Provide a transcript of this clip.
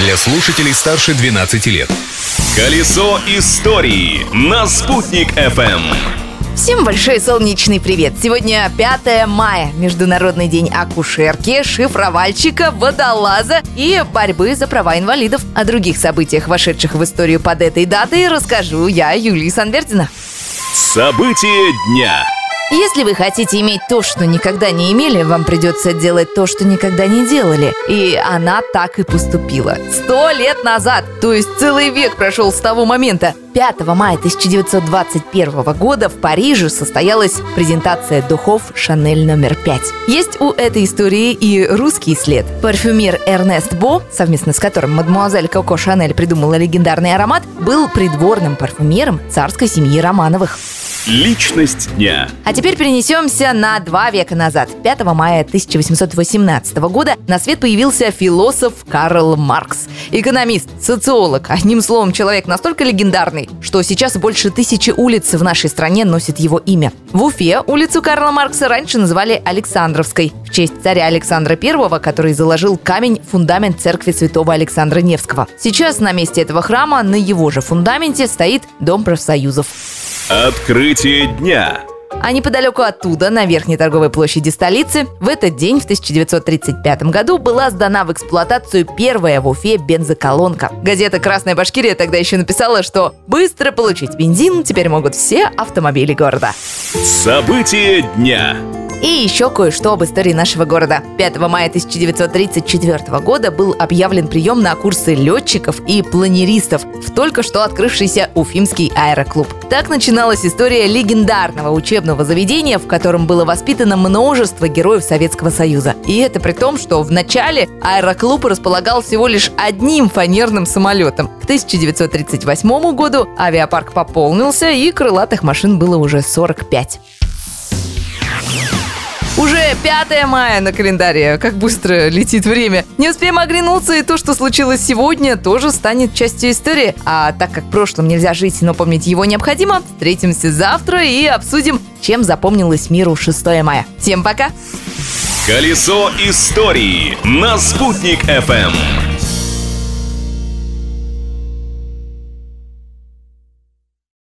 для слушателей старше 12 лет. Колесо истории на «Спутник FM. Всем большой солнечный привет! Сегодня 5 мая, Международный день акушерки, шифровальщика, водолаза и борьбы за права инвалидов. О других событиях, вошедших в историю под этой датой, расскажу я, Юлия Санвердина. События дня. Если вы хотите иметь то, что никогда не имели, вам придется делать то, что никогда не делали. И она так и поступила. Сто лет назад, то есть целый век прошел с того момента. 5 мая 1921 года в Париже состоялась презентация духов «Шанель номер 5». Есть у этой истории и русский след. Парфюмер Эрнест Бо, совместно с которым мадемуазель Коко Шанель придумала легендарный аромат, был придворным парфюмером царской семьи Романовых. Личность дня. А теперь перенесемся на два века назад. 5 мая 1818 года на свет появился философ Карл Маркс. Экономист, социолог, одним словом, человек настолько легендарный, что сейчас больше тысячи улиц в нашей стране носит его имя. В Уфе улицу Карла Маркса раньше называли Александровской, в честь царя Александра I, который заложил камень фундамент церкви святого Александра Невского. Сейчас на месте этого храма на его же фундаменте стоит Дом профсоюзов. Открытие дня. А неподалеку оттуда, на верхней торговой площади столицы, в этот день, в 1935 году, была сдана в эксплуатацию первая в Уфе бензоколонка. Газета «Красная Башкирия» тогда еще написала, что быстро получить бензин теперь могут все автомобили города. События дня. И еще кое-что об истории нашего города. 5 мая 1934 года был объявлен прием на курсы летчиков и планеристов в только что открывшийся Уфимский аэроклуб. Так начиналась история легендарного учебного заведения, в котором было воспитано множество героев Советского Союза. И это при том, что в начале аэроклуб располагал всего лишь одним фанерным самолетом. К 1938 году авиапарк пополнился, и крылатых машин было уже 45. Уже 5 мая на календаре. Как быстро летит время. Не успеем оглянуться, и то, что случилось сегодня, тоже станет частью истории. А так как прошлым нельзя жить, но помнить его необходимо, встретимся завтра и обсудим, чем запомнилось миру 6 мая. Всем пока! Колесо истории на «Спутник FM.